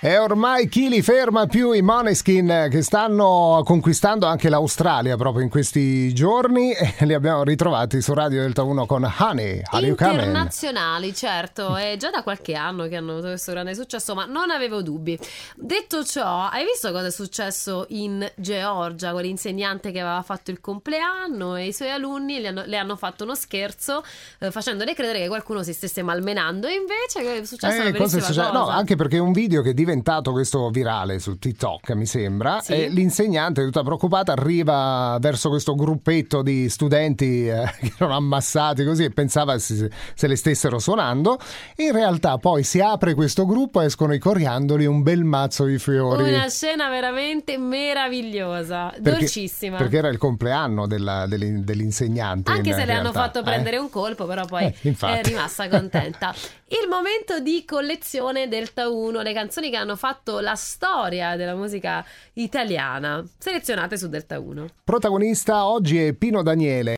E ormai chi li ferma più i Moneskin che stanno conquistando anche l'Australia proprio in questi giorni e li abbiamo ritrovati su Radio Delta 1 con Honey, Honey Internazionali, certo, è già da qualche anno che hanno avuto questo grande successo, ma non avevo dubbi. Detto ciò, hai visto cosa è successo in Georgia con l'insegnante che aveva fatto il compleanno e i suoi alunni le hanno, le hanno fatto uno scherzo eh, facendole credere che qualcuno si stesse malmenando e invece è successo Eh, una cosa è successo? cosa. No, anche perché un video che è diventato questo virale su TikTok, mi sembra. Sì. E l'insegnante, tutta preoccupata, arriva verso questo gruppetto di studenti eh, che erano ammassati così e pensava se, se le stessero suonando. In realtà poi si apre questo gruppo, escono i coriandoli, un bel mazzo di fiori. Una scena veramente meravigliosa, Perché- dolcissima. Perché era il compleanno della- dell'in- dell'insegnante. Anche se le hanno fatto eh. prendere un colpo, però poi Eh, è rimasta contenta. Il momento di collezione Delta 1, le canzoni che hanno fatto la storia della musica italiana, selezionate su Delta 1. Protagonista oggi è Pino Daniele.